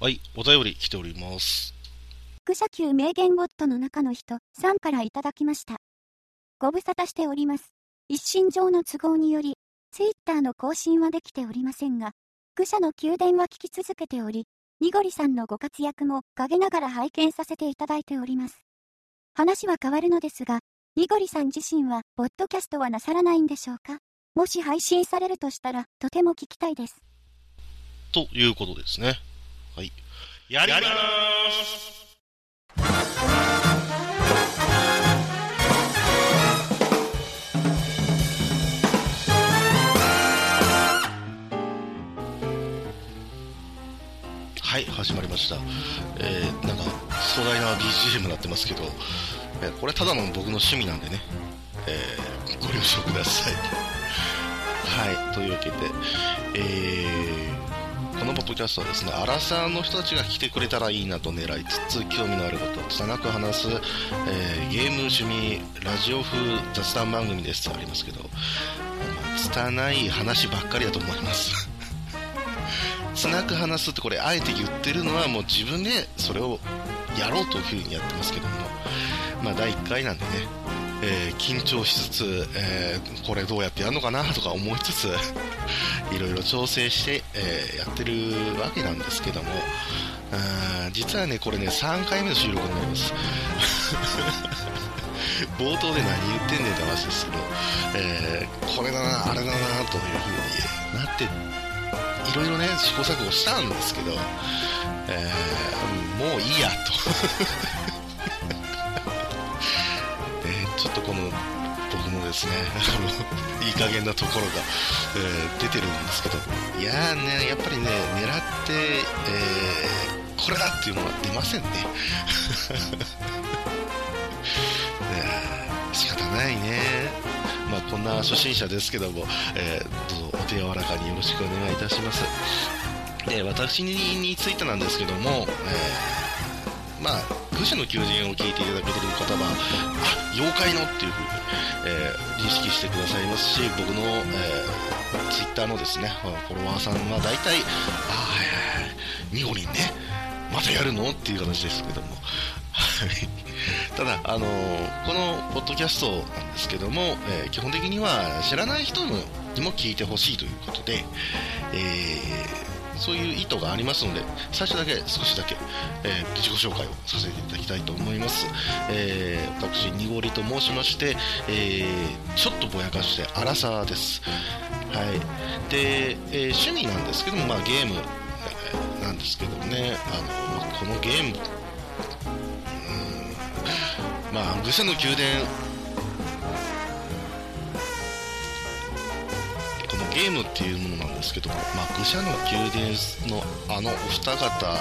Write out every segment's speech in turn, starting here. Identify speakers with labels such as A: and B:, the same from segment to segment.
A: はい、お便り来ております。
B: 副社級名言ボットの中の人さんからいただきました。ご無沙汰しております。一身上の都合により、ツイッターの更新はできておりませんが、愚者の宮殿は聞き続けており、ニゴリさんのご活躍も陰ながら拝見させていただいております。話は変わるのですが、ニゴリさん自身は、ポッドキャストはなさらないんでしょうか？もし配信されるとしたら、とても聞きたいです。
A: ということですね。はい。やりまーすはい、始まりました。えー、なんか、壮大な BGM になってますけど、えーこれただの僕の趣味なんでね、えーご了承ください。はい、というわけで、えーこのポッドキャストはですね、アラサーの人たちが来てくれたらいいなと狙いつつ、興味のあることを拙く話す、えーゲーム趣味、ラジオ風雑談番組ですとありますけど、まあ拙い話ばっかりだと思います。拙く話すってこれ、あえて言ってるのはもう自分でそれをやろうというふうにやってますけども、まあ第1回なんでね、えー緊張しつつ、えーこれどうやってやるのかなとか思いつつ、いろいろ調整して、えーやってるわけなんですけども、実はね、これね、3回目の収録になります。冒頭で何言ってんねんって話ですけど、えーこれだな、あれだな、というふうになって、いろいろね、試行錯誤したんですけど、えーもういいや、と。ですね。あ のいい加減なところが、えー出てるんですけど。いやーねやっぱりね狙って、えーこれだっていうのは出ませんね。ね仕方ないね。まあこんな初心者ですけども、えーどうぞお手柔らかによろしくお願いいたします。で私についてなんですけども、えーまあ、愚者の求人を聞いていただけてる方は、あ、妖怪のっていうふうに、えー認識してくださいますし、僕の、えー、ツイッターのですね、フォロワーさんは大体、あ、はいはいはい、ニゴリンね、またやるのっていう形ですけども。ただ、あのーこのポッドキャストなんですけども、えー基本的には知らない人にも聞いてほしいということで、えーそういう意図がありますので、最初だけ、少しだけ、えー自己紹介をさせていただきたいと思います。えー私、ニゴリと申しまして、えーちょっとぼやかして、アラサーです。はい。で、え趣味なんですけども、まあ、ゲーム、なんですけどもね、あの、まこのゲーム、うーんまあ、愚者の宮殿、ゲームっていうものなんですけども、まあ、愚者の宮殿のあのお二方、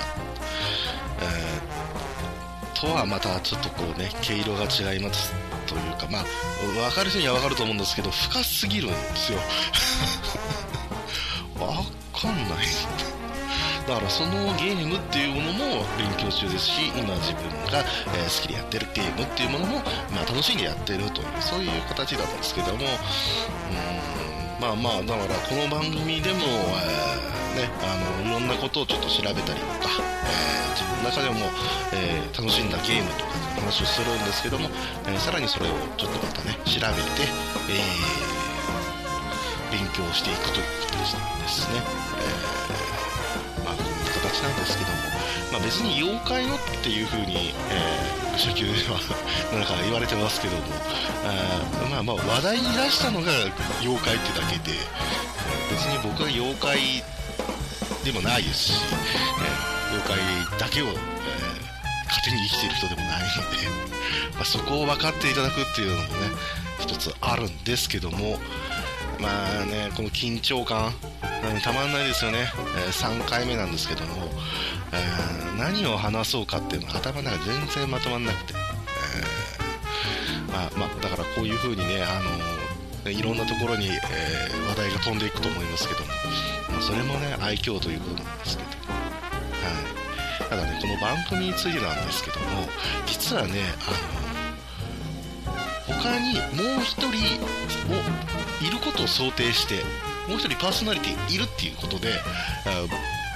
A: えーとはまたちょっとこうね、毛色が違いますというか、まあ、分かる人には分かると思うんですけど、深すぎるんですよ。わかんない。だからそのゲームっていうものも勉強中ですし、今自分が、え好きでやってるゲームっていうものも、まあ、楽しんでやってるという、そういう形だったんですけども、うんまあまあ、だからこの番組でも、えーね、あの、いろんなことをちょっと調べたりとか、えー自分の中でも、えー楽しんだゲームとかの話をするんですけども、えーさらにそれをちょっとまたね、調べて、えー勉強していくという形なんですね。えーまあ、こんな形なんですけど、まあ、別に妖怪のっていう風に、えー、初級ではなんか言われてますけども、あまあまあ話題に出したのが妖怪ってだけで、別に僕は妖怪でもないですし、えー妖怪だけを、えー勝手に生きてる人でもないので、ま、そこを分かっていただくっていうのもね、一つあるんですけども、まあね、この緊張感、うんたまんないですよね、えー3回目なんですけども、えー何を話そうかっていうのが頭の中全然まとまんなくて、えーまあまあ、だからこういう風にね、あのいろんなところに、え話題が飛んでいくと思いますけども、まあそれもね、愛嬌ということなんですけど、はい、ただね、この番組についてなんですけども、実はね、あの他にもう一人もいることを想定してもう一人パーソナリティいるっていうことで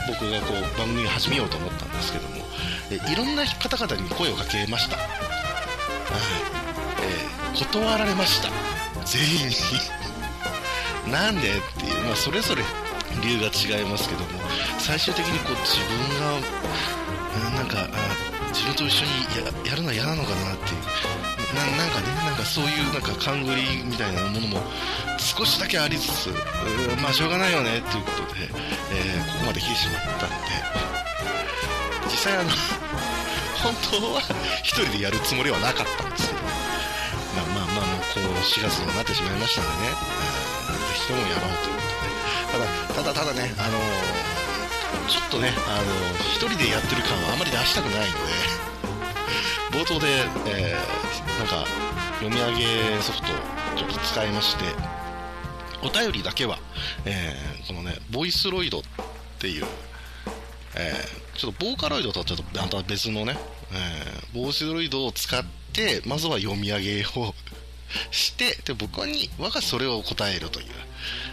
A: 僕がこう番組を始めようと思ったんですけども、いろんな方々に声をかけました、はい。えー断られました。全員に。なんでっていう、まあ、それぞれ理由が違いますけども最終的にこう自分がなんか自分と一緒にややるのは嫌なのかなっていうななんかねなんかそういうなんか勘繰りみたいなものも少しだけありつつまあしょうがないよねっていうことで、えーここまで来てしまったんで実際あの 本当は一人でやるつもりはなかったんですけどまあまあまあもうこう4月にもなってしまいましたんでね、ぜひともやろうということで。ただただただねあのちょっとねあの一人でやってる感はあまり出したくないので冒頭で、えーなんか読み上げソフトをちょっと使いましてお便りだけは、えーこのねボイスロイドっていう、えーちょっとボーカロイドとはちょっとまた別のね、えーボイスロイドを使ってまずは読み上げをしてで僕に我がそれを答えるという、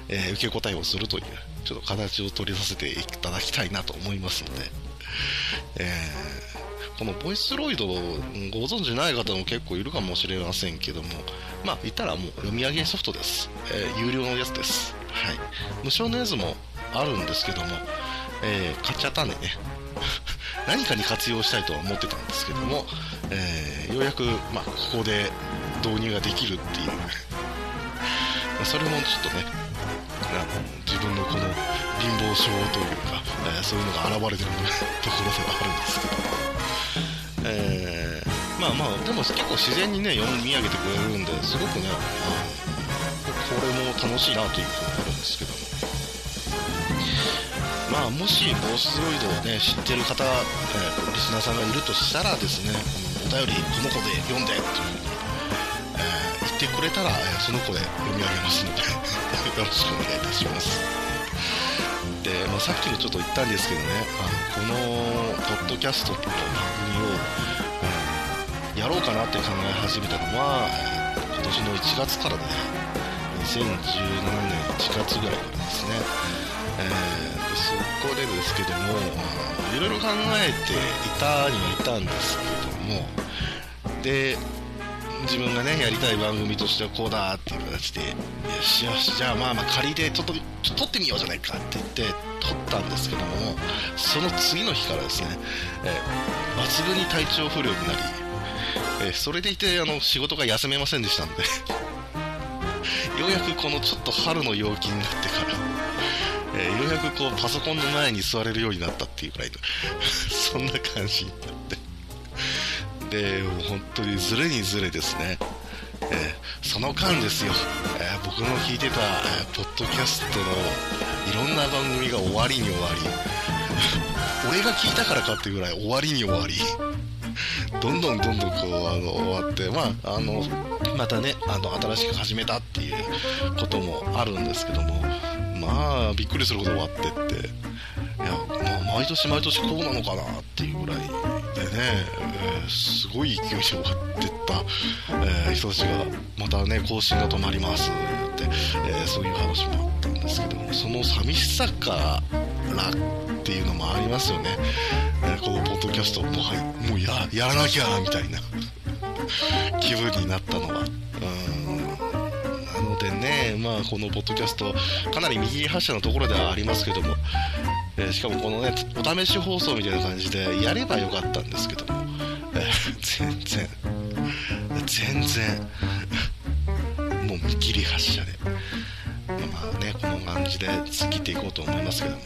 A: えー受け答えをするというちょっと形を取りさせていただきたいなと思いますので、えーこのボイスロイドをご存知ない方も結構いるかもしれませんけどもまあ言ったらもう読み上げソフトです、えー有料のやつです。はい。無償のやつもあるんですけども、えー買っちゃったんでね。何かに活用したいとは思ってたんですけども、えーようやく、まあ、ここで導入ができるっていう。それもちょっとねあの自分のこの貧乏症というか、えーそういうのが現れてるところではあるんですけど。えーまあまあでも結構自然にね読み上げてくれるんですごくねこれも楽しいなというふうになるんですけども。まあもしボスロイドをね知ってる方、えーリスナーさんがいるとしたらですねお便りこの子で読んでっていうふうに、えー言ってくれたら、えーその子で読み上げますので よろしくお願いいたします。で、まあ、さっきもちょっと言ったんですけどねあのこのポッドキャストっていう番組を、うんやろうかなって考え始めたのは、今年の1月からで、ね、2017年1月ぐらいからですね、えーでそこでですけどもいろいろ考えていたにはいたんですけどもで自分がねやりたい番組としてはこうだっていう形でよしよしじゃあまあまあ仮でちょっと撮ってみようじゃないかって言って撮ったんですけどもその次の日からですね、えー抜群に体調不良になり、えーそれでいてあの仕事が休めませんでしたので ようやくこのちょっと春の陽気になってから、えーようやくこうパソコンの前に座れるようになったっていうくらいの そんな感じで本当にずれにずれですね、えーその間ですよ、えー僕の聞いてた、えーポッドキャストのいろんな番組が終わりに終わり。俺が聞いたからかっていうぐらい終わりに終わり。どんどんどんどんこうあの終わってまああのまたねあの新しく始めたっていうこともあるんですけども。まあびっくりするほど終わってって。いや、まあ、毎年毎年こうなのかなっていうぐらい。ね、えーすごい勢いで終わってった、えー人たちがまたね更新が止まりますって、えそういう話もあったんですけどもその寂しさからっていうのもありますよね、えこのポッドキャストもはもうややらなきゃみたいな 気分になったのは。うん。なのでね、まあ、このポッドキャスト、かなり右発車のところではありますけども、えしかもこのね、お試し放送みたいな感じでやればよかったんですけど。も、え全然、全然、もう見切り発車で、まあね、この感じで突っ切っていこうと思いますけども、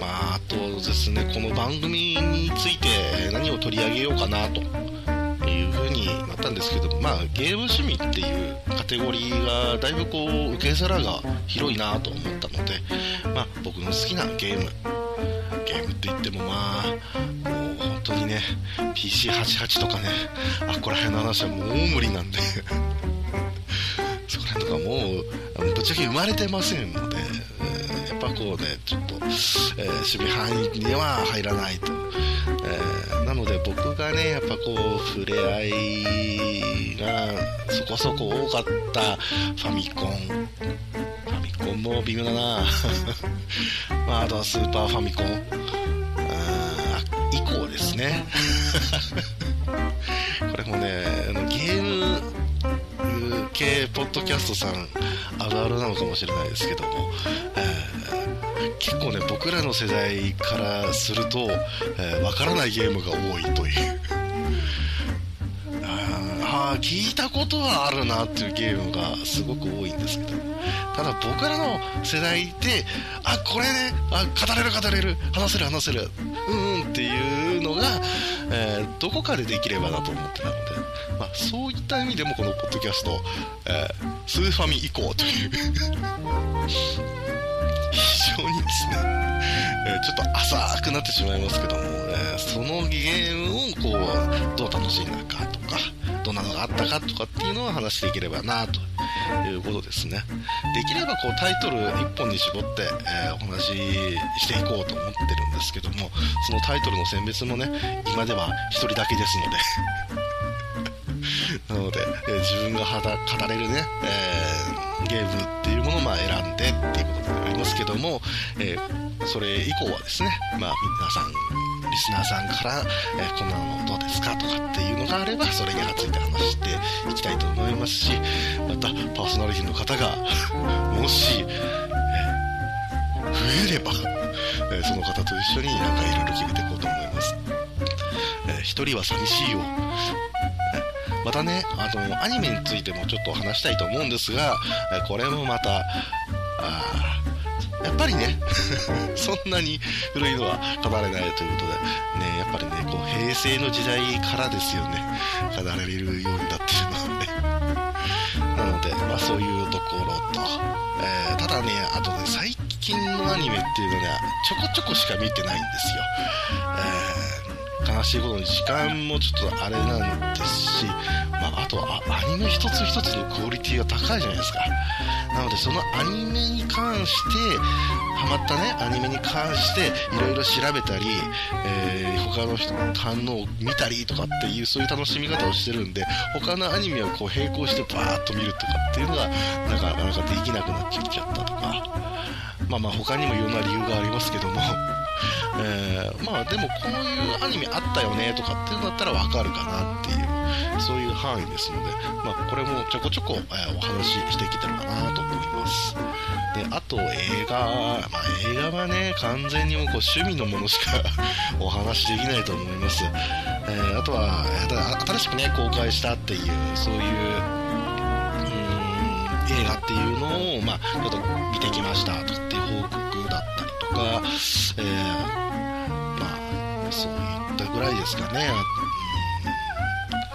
A: まあ、あとですね、この番組について何を取り上げようかなと。になったんですけど、まあ、ゲーム趣味っていうカテゴリーがだいぶこう受け皿が広いなと思ったので、まあ、僕の好きなゲームゲームって言ってもまあもう本当にね PC88 とかねあこら辺の話はもう無理なんで そこら辺とかもうぶっちゃけ生まれてませんので、えーやっぱこうねちょっと、えー守備範囲には入らないと、ので僕がねやっぱこう触れ合いがそこそこ多かったファミコン。ファミコンも微妙だな。まあ、あとはスーパーファミコン。以降ですね。これもねゲーム系ポッドキャストさんあるあるなのかもしれないですけども、えー、結構ね僕らの世代からするとわ、えー、からないゲームが多いという。ああ聞いたことはあるなっていうゲームがすごく多いんですけど。ただ僕らの世代であこれねあ語れる語れる話せる話せるうんうんっていうのが、えー、どこかでできればなと思ってたので、まあ、そういった意味でもこのポッドキャスト、えー、スーファミ以降という。非常にですね、え、ちょっと浅くなってしまいますけども、えそのゲームをこうどう楽しんだかとかどんなのがあったかとかっていうのを話していければなということですね。できればこうタイトル1本に絞って、えー、お話ししていこうと思ってるんですけどもそのタイトルの選別もね今では1人だけですので。なので、えー、自分が語れるね、えー、ゲームっていうものをまあ選んでっていうことになりますけども、えそれ以降はですね、まあ、皆さんリスナーさんから、えー、こんなのどうですかとかっていうのがあればそれについて話していきたいと思いますしまたパーソナリティの方がもし、えー、増えれば、え、その方と一緒になんかいろいろ決めていこうと思います、えー、人は寂しいよ。またね、あの、アニメについてもちょっと話したいと思うんですが、これもまた、あやっぱりね そんなに古いのは語れないということで、ね、やっぱりね、こう平成の時代からですよね、語れるようになってるので、なので、まあそういうところと、えー、ただね、あとね、最近のアニメっていうのは、ちょこちょこしか見てないんですよ。えー、悲しいことに時間もちょっとあれなんですし、まあ、あとはアニメ一つ一つのクオリティが高いじゃないですか。なのでそのアニメに関してハマったねアニメに関していろいろ調べたり、えー、他の人の反応を見たりとかっていうそういう楽しみ方をしてるんで他のアニメをこう並行してバーッと見るとかっていうのがなかなかできなくなっちゃったとかまあまあ他にもいろんな理由がありますけどもえー、まあでもこういうアニメあったよねとかっていうのだったらわかるかなっていうそういう範囲ですので、まあ、これもちょこちょこ、えー、お話ししていけたらかなと思います。で、あと映画、まあ、映画はね、完全にもこう趣味のものしかお話しできないと思います。えー、あとは、新しくね、公開したっていう、そういう、映画っていうのを、まあ、ちょっと見てきましたとっていう報告か、えー、まあ、そういったぐらいですかね。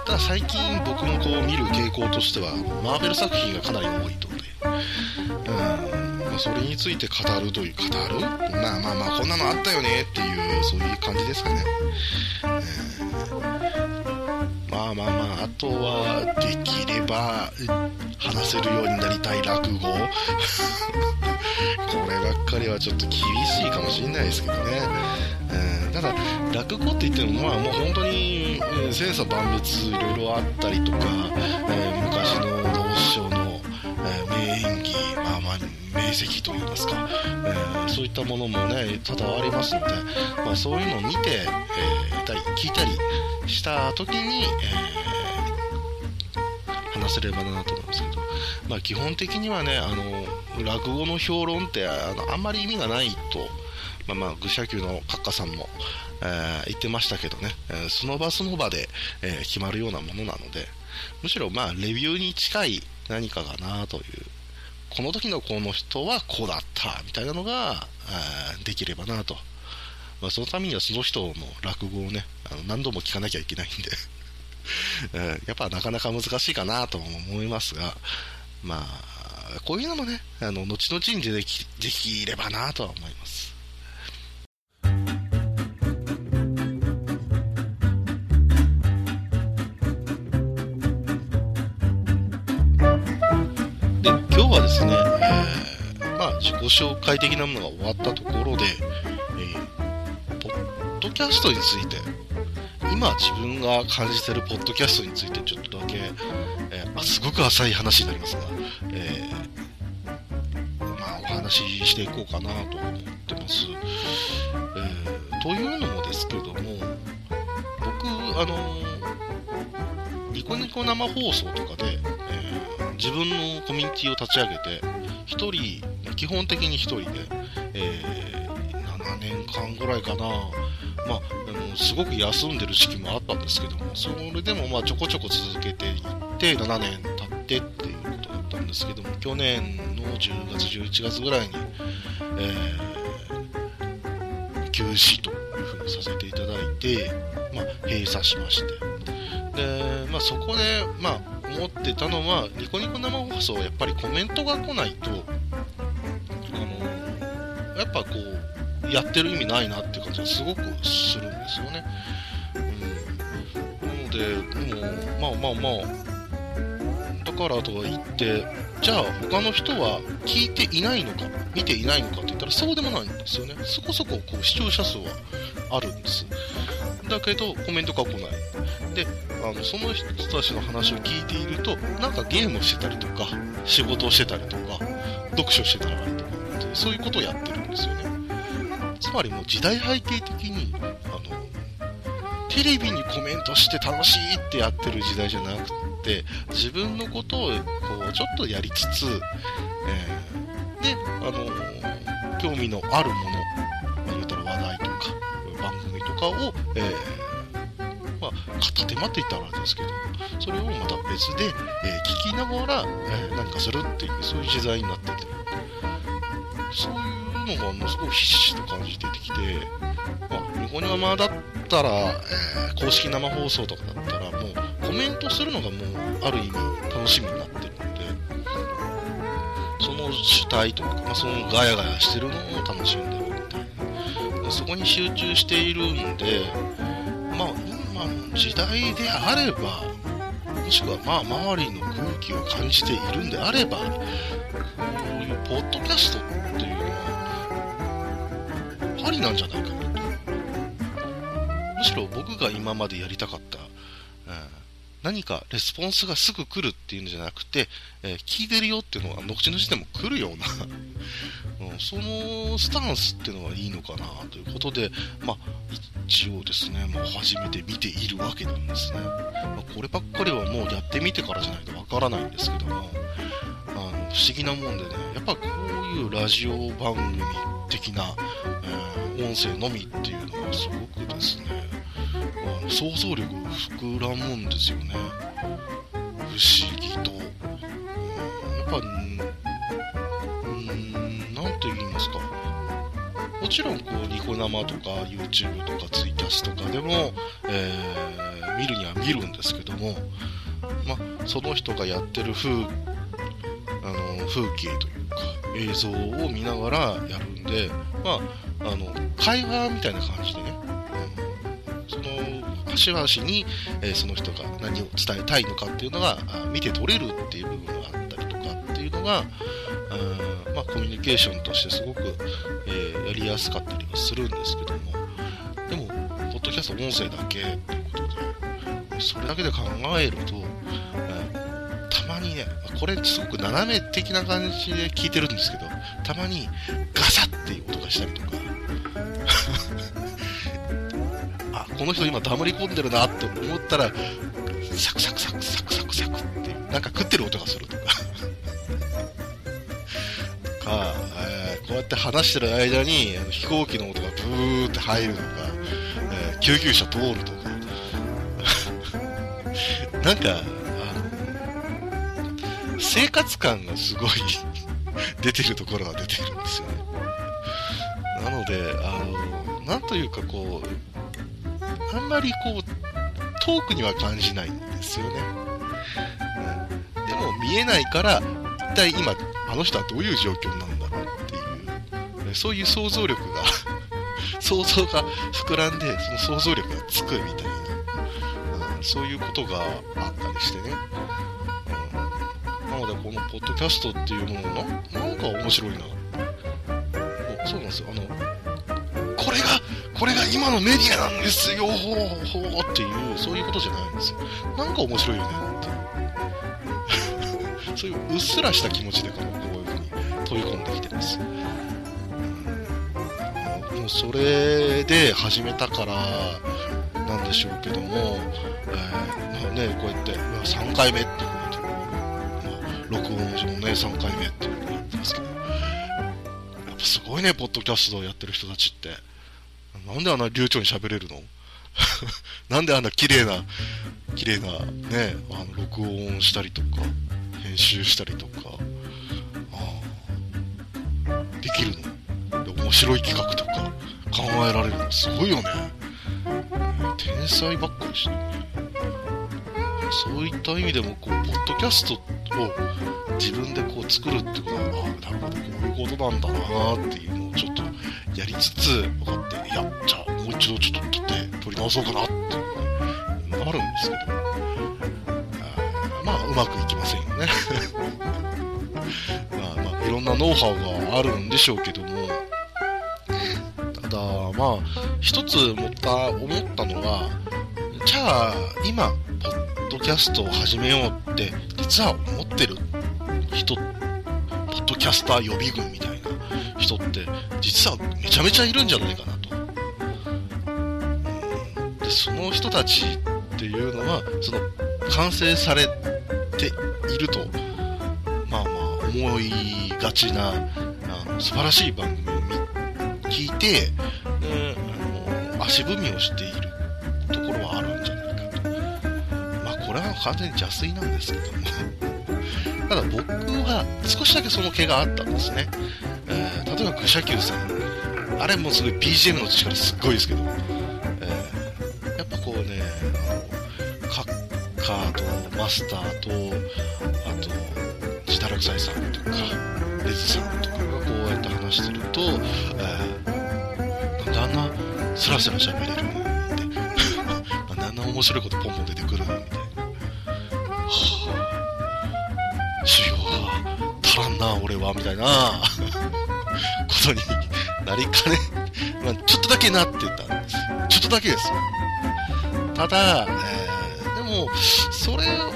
A: ただ最近僕のこう見る傾向としてはマーベル作品がかなり多いので、う。ん。まあ、それについて語るという語る？まあまあまあこんなのあったよねっていうそういう感じですかね、まあまあまああとはできれば話せるようになりたい落語。こればっかりはちょっと厳しいかもしれないですけどね。ただ落語って言ってもまあもう本当に、千差万別いろいろあったりとか、えー、昔の直師匠の、えー、名演技まあまあ名跡といいますか、えー、そういったものもね多々ありますので、まあ、そういうのを見て、えー、たり聞いたりした時に、えー、話せればなと思うんですけど、まあ、基本的にはねあの落語の評論ってあのあんまり意味がないとまあまあ、愚者級の閣下さんも、えー、言ってましたけどね、えー、その場その場で、えー、決まるようなものなので、むしろまあ、レビューに近い何かかなという、この時のこの人はこうだったみたいなのが、えできればなと。まあ、そのためにはその人の落語をね、あの何度も聞かなきゃいけないんで えやっぱなかなか難しいかなとも思いますが、まあ、こういうのもね、あの、後々にできできればなとは思います。で、今日はですね、えー、まあ、自己紹介的なものが終わったところで、えー、ポッドキャストについて、今自分が感じてるポッドキャストについてちょっとだけ、えー、あすごく浅い話になりますが、えー、話ししていこうかなと思ってます。えーというのもですけども、僕、あのニコニコ生放送とかで、えー自分のコミュニティを立ち上げて、1人、基本的に1人で、えー7年間ぐらいかな、まあ、あのすごく休んでる時期もあったんですけども、それでもまあちょこちょこ続けていって、7年経ってっていうことだったんですけども、去年の10月、11月ぐらいに、えー休止というふうにさせていただいて、まあ、閉鎖しまして、で、まあ、そこで、まあ、思ってたのは、ニコニコ生放送はやっぱりコメントが来ないと、あのやっぱこう、やってる意味ないなっていう感じがすごくするんですよね。うん、なので、もう、まあまあまあ、だからとは言って、じゃあ他の人は聞いていないのか、見ていないのかって言ったらそうでもないんですよね。そこそここう視聴者数はあるんです。だけどコメントが来ない。で、あのその人たちの話を聞いていると、なんかゲームをしてたりとか、仕事をしてたりとか、読書してたりとかって、そういうことをやってるんですよね。つまりもう時代背景的に、あの、テレビにコメントして楽しいってやってる時代じゃなくて、自分のことをこうちょっとやりつつ、えーで、あの興味のあるもの、ま、言うたら話題とか、番組とかを、えーまあ、片手間って言ったらあれですけど、それをまた別で、えー聞きながら、えー何かするっていう、そういう時代になってて、そういうのがものすごくひしひしと感じてきて、まあ、ニコニコ生だったら、えー公式生放送とかだったら、もうコメントするのがもう、ある意味楽しみに、主体というか、まあ、そのガヤガヤしてるのを楽しんでるみたいな。でそこに集中しているんで、まあ、今の時代であれば、もしくはまあ周りの空気を感じているんであれば、こういうポッドキャストっていうのは、ありなんじゃないかなと。むしろ僕が今までやりたかった、何かレスポンスがすぐ来るっていうんじゃなくて、えー聞いてるよっていうのが後々でも来るような、うんそのスタンスっていうのはいいのかなということで、まあ、一応ですね、まあ、初めて見ているわけなんですね。まあこればっかりはもうやってみてからじゃないとわからないんですけども、あの不思議なもんでね、やっぱこういうラジオ番組的な、えー音声のみっていうのはすごくですね、あの想像力膨らむんですよね。不思議と。うんやっぱ、うん、なんと言いますか。もちろん、こう、ニコ生とか、YouTube とか、ツイキャスとかでも、えー見るには見るんですけども、ま、その人がやってる風、あの、風景というか、映像を見ながらやるんで、まあ、あの、会話みたいな感じでね、端々に、えーその人が何を伝えたいのかっていうのが、見て取れるっていう部分があったりとかっていうのが、あまあ、コミュニケーションとしてすごく、えーやりやすかったりはするんですけども、でも、ポッドキャスト音声だけっていうことで、それだけで考えると、えたまにね、これすごく斜め的な感じで聞いてるんですけど、たまにガサッっていう音がしたりとか、この人今黙り込んでるなって思ったら、サクサクサクサクサクサクっていう、なんか食ってる音がするとか。とか、えーこうやって話してる間にあの飛行機の音がブーって入るとか、えー救急車通るとか。なんか、あの、生活感がすごい 出てるところが出てるんですよね。なので、あの、なんというかこう、あんまりこう、遠くには感じないんですよね。うんでも見えないから、一体今、あの人はどういう状況なんだろうっていう、そういう想像力が、想像が膨らんで、その想像力がつくみたいな、うんそういうことがあったりしてね。うんなので、このポッドキャストっていうものな、なんか面白いな。そうなんですよ。あの、これが今のメディアなんですよ、ほうほうっていう、そういうことじゃないんですよ。なんか面白いよねっていう。そういううっすらした気持ちでこのこういうふうに飛び込んできてます。もうそれで始めたからなんでしょうけども、えー、まあね、こうやって3回目ってことで、まあ、録音上ね、3回目っていうことになってますけど、やっぱすごいね、ポッドキャストをやってる人たちって。なんであんな流暢に喋れるの？なんであんな綺麗な、綺麗なね、あの、録音したりとか、編集したりとか、できるの？で面白い企画とか考えられるの？すごいよね。天才ばっかりしてそういった意味でも、こう、ポッドキャストを自分でこう作るってことは、ああ、なるほど、こういうことなんだなっていうのをちょっとやりつつ分かって、いや、じゃあもう一度ちょっと撮って撮り直そうかなっていうのがあるんですけど、あまあ、うまくいきませんよね。まあまあ、いろんなノウハウがあるんでしょうけども、ただ、まあ、一つ思った、思ったのは、じゃあ、今、キャストを始めようって、実は思ってる人、ポッドキャスター予備軍みたいな人って実はめちゃめちゃいるんじゃないかなと。でその人たちっていうのはその完成されているとまあまあ思いがちなあの素晴らしい番組を聞いて、あの足踏みをしてい完全に邪推なんですけどもただ僕は少しだけその毛があったんですね。えー、例えば、シャキューさん。あれもすごい BGM の力すっごいですけど、えー、やっぱこうね、あの、カッカーとマスターと、あと、ジタラクサイさんとか、レズさんとかがこうやって話してると、えー、なんであんなスラスラ喋れるって、なんであんな面白いことポンポン出てくるみたな、俺は、みたいな。ことになりかね、まあ、ちょっとだけなってたんですよ。ちょっとだけですよ。ただ、えー、でも、それを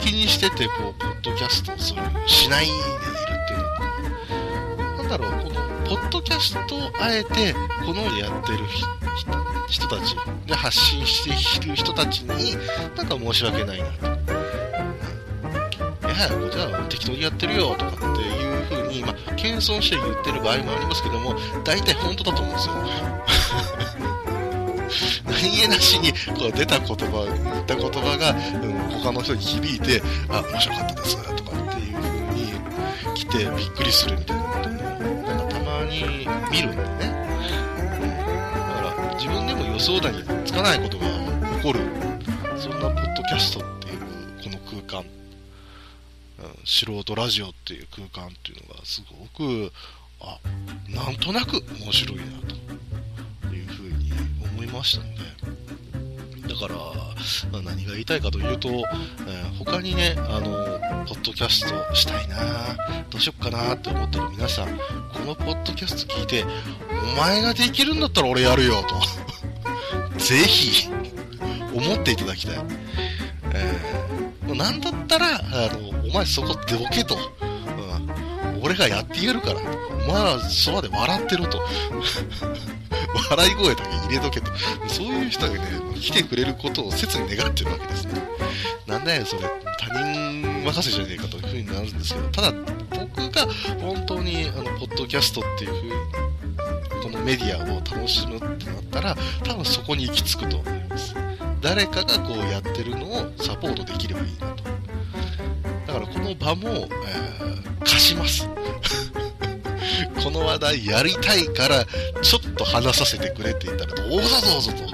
A: 気にしてて、こう、ポッドキャストをする、しないでいるっていうの、なんだろう、この、ポッドキャストをあえて、このやってる人たちで発信している人たちに、なんか申し訳ないなと。いや、じゃあ適当にやってるよとかっていう風に、まあ、謙遜して言ってる場合もありますけども、大体本当だと思うんですよ。何気なしにこう出た言葉、言った言葉が、うん、他の人に響いて、あ、面白かったですとかっていう風に来てびっくりするみたいなことも、なんかたまに見るんでね。うん、だから自分でも予想だにつかないことが起こる、そんなポッドキャストって。素人ラジオっていう空間っていうのがすごく、あ、なんとなく面白いなというふうに思いましたので、だから、何が言いたいかというと、えー、他にね、あの、ポッドキャストしたいなどうしよっかなって思ってる皆さん、このポッドキャスト聞いて、お前ができるんだったら俺やるよと。ぜひ、思っていただきたい。えー、もうなんだったら、あの、お前そこでボケと。うん。俺がやってやるから。お前はそばで笑ってろと。笑い声だけ入れとけと。そういう人がね、来てくれることを切に願ってるわけですね。なんだよ、それ。他人任せじゃねえかという風になるんですけど、ただ、僕が本当に、あの、ポッドキャストっていう風に、このメディアを楽しむってなったら、多分そこに行き着くと思います。誰かがこうやってるのをサポートできればいいなと。だからこの場も、えー、貸します。この話題やりたいから、ちょっと話させてくれって言ったら、どうぞどうぞと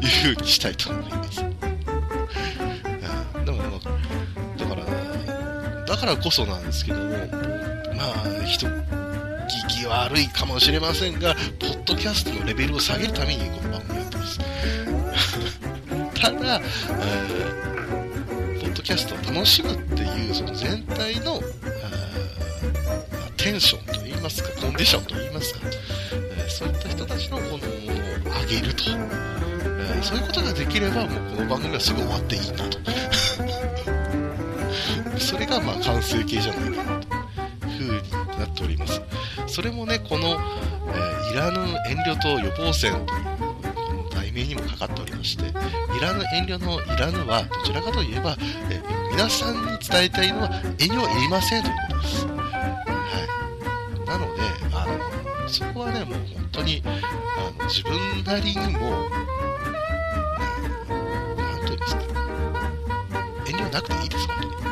A: いう風にしたいと思います。でも、だから、だからこそなんですけども、まあ、人、聞き悪いかもしれませんが、ポドキャストのレベルを下げるためにこの番組やってます。ただ、えー、ポッドキャストを楽しむっていう、その全体の、テンションと言いますか、コンディションと言いますか、え、そういった人たちのこのものを上げると、え、そういうことができれば、もうこの番組はすぐ終わっていいんだと。それがまあ完成形じゃないかなとそれもねこの、えー、いらぬ遠慮と予防線という題名にもかかっておりましていらぬ遠慮のいらぬはどちらかといえば、え、皆さんに伝えたいのは遠慮はいりませんということです。はい。なのであのそこはねもう本当にあの自分なりにも何と言いますか。遠慮なくていいです本当に。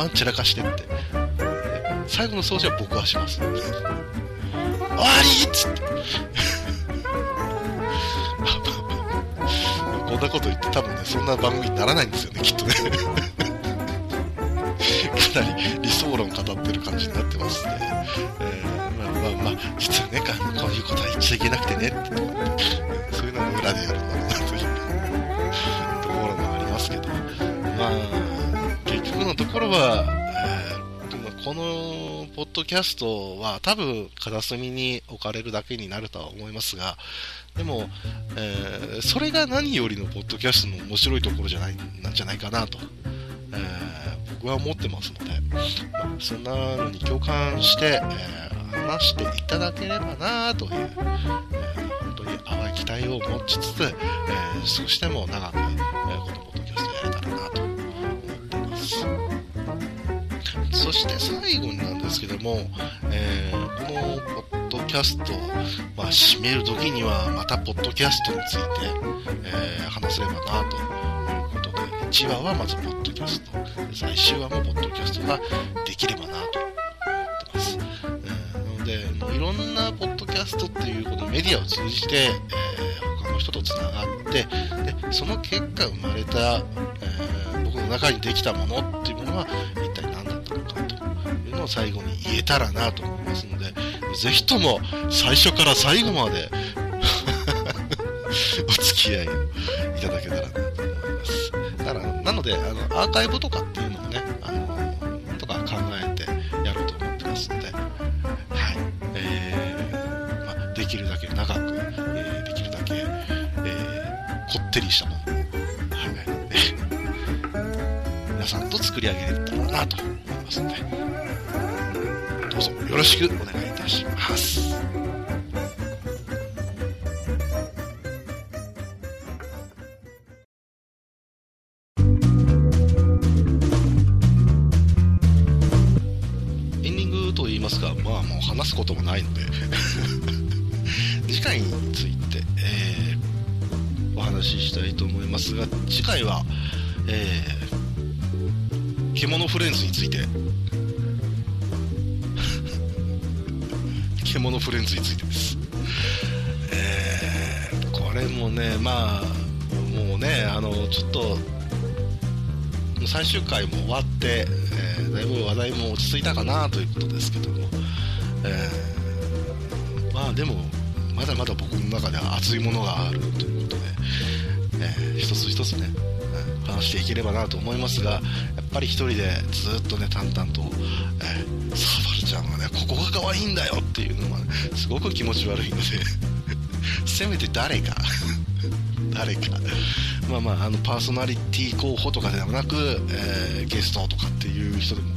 A: バンバン散らかしてって。最後の掃除は僕はします。終わりっつって。こんなこと言って多分ねそんな番組にならないんですよねきっとね。かなり理想論語ってる感じになってますね、えー、まあまあまあ実はねこういうことは言っちゃいけなくてねって。そういうのも裏でやる。ところは、えー、このポッドキャストは多分片隅に置かれるだけになるとは思いますがでも、えー、それが何よりのポッドキャストの面白いところじゃないなんじゃないかなと、えー、僕は思ってますので、まあ、そんなのに共感して、えー、話していただければなという、えー、本当に淡い期待を持ちつつ、え少しでも長く、えこそして最後になんですけども、えー、このポッドキャストを、まあ、締める時にはまたポッドキャストについて、えー、話せればなということで1話はまずポッドキャスト。最終話もポッドキャストができればなと思ってます、えー、なのでいろんなポッドキャストっていうこのメディアを通じて、えー、他の人とつながってでその結果生まれた、え、僕の中にできたものっていうものはのを最後に言えたらなと思いますのでぜひとも最初から最後まで お付き合いをいただけたらなと思います。だから、なので、あの、アーカイブとかっていうのもね、あの、とか考えてやろうと思ってますので、はい。えー、まあ、できるだけ長く、えー、できるだけ、えー、こってりしたもの、はい、皆さんと作り上げれたらなと思いますので、どうぞよろしくお願いいたします。最終回も終わって、えー、だいぶ話題も落ち着いたかなということですけども、えー、まあでも、まだまだ僕の中では熱いものがあるということで、えー、一つ一つね、話していければなと思いますが、やっぱり一人でずっとね、淡々と、えー、サバルちゃんはね、ここが可愛いんだよっていうのは、ね、すごく気持ち悪いので せめて誰か誰か、まあまあ、あのパーソナリティ候補とかではなく、えー、ゲストとかっていう人でも、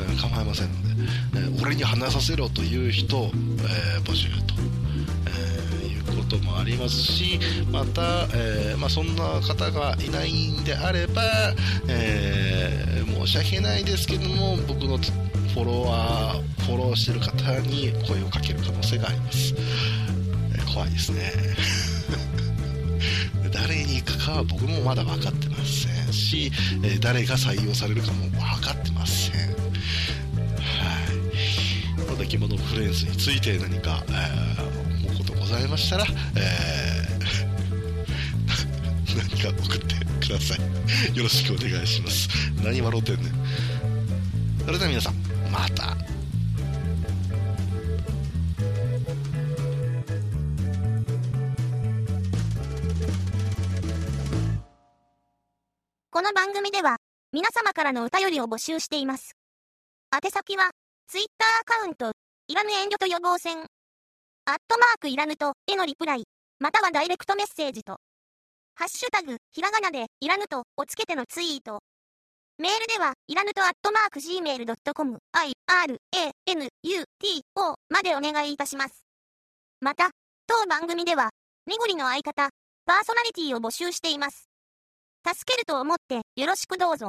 A: えー、構いませんので、えー、俺に話させろという人を、え募集と。えいうこともありますしまた、え、まあ、そんな方がいないんであれば、え、申し訳ないですけども僕のフォロワーフォローしてる方に声をかける可能性があります、え、怖いですねかは僕もまだ分かってませんし、え誰が採用されるかも分かってませんはいので着物フレンズについて何か、えーございましたら、えー、何か送ってください。よろしくお願いします。何笑うてんねん。それでは皆さん、また。
B: この番組では、皆様からのお便りを募集しています。宛先は、Twitter アカウント、いらぬ遠慮と予防線アットマークいらぬと、へのリプライ、またはダイレクトメッセージと、
C: ハッシュタグ、ひらがなで、いらぬと、をつけてのツイート。メールでは、いらぬとアットマーク gmail.com、i, r, a, n, u, t, o までお願いいたします。また、当番組では、みぐりの相方、パーソナリティを募集しています。助けると思って、よろしくどうぞ。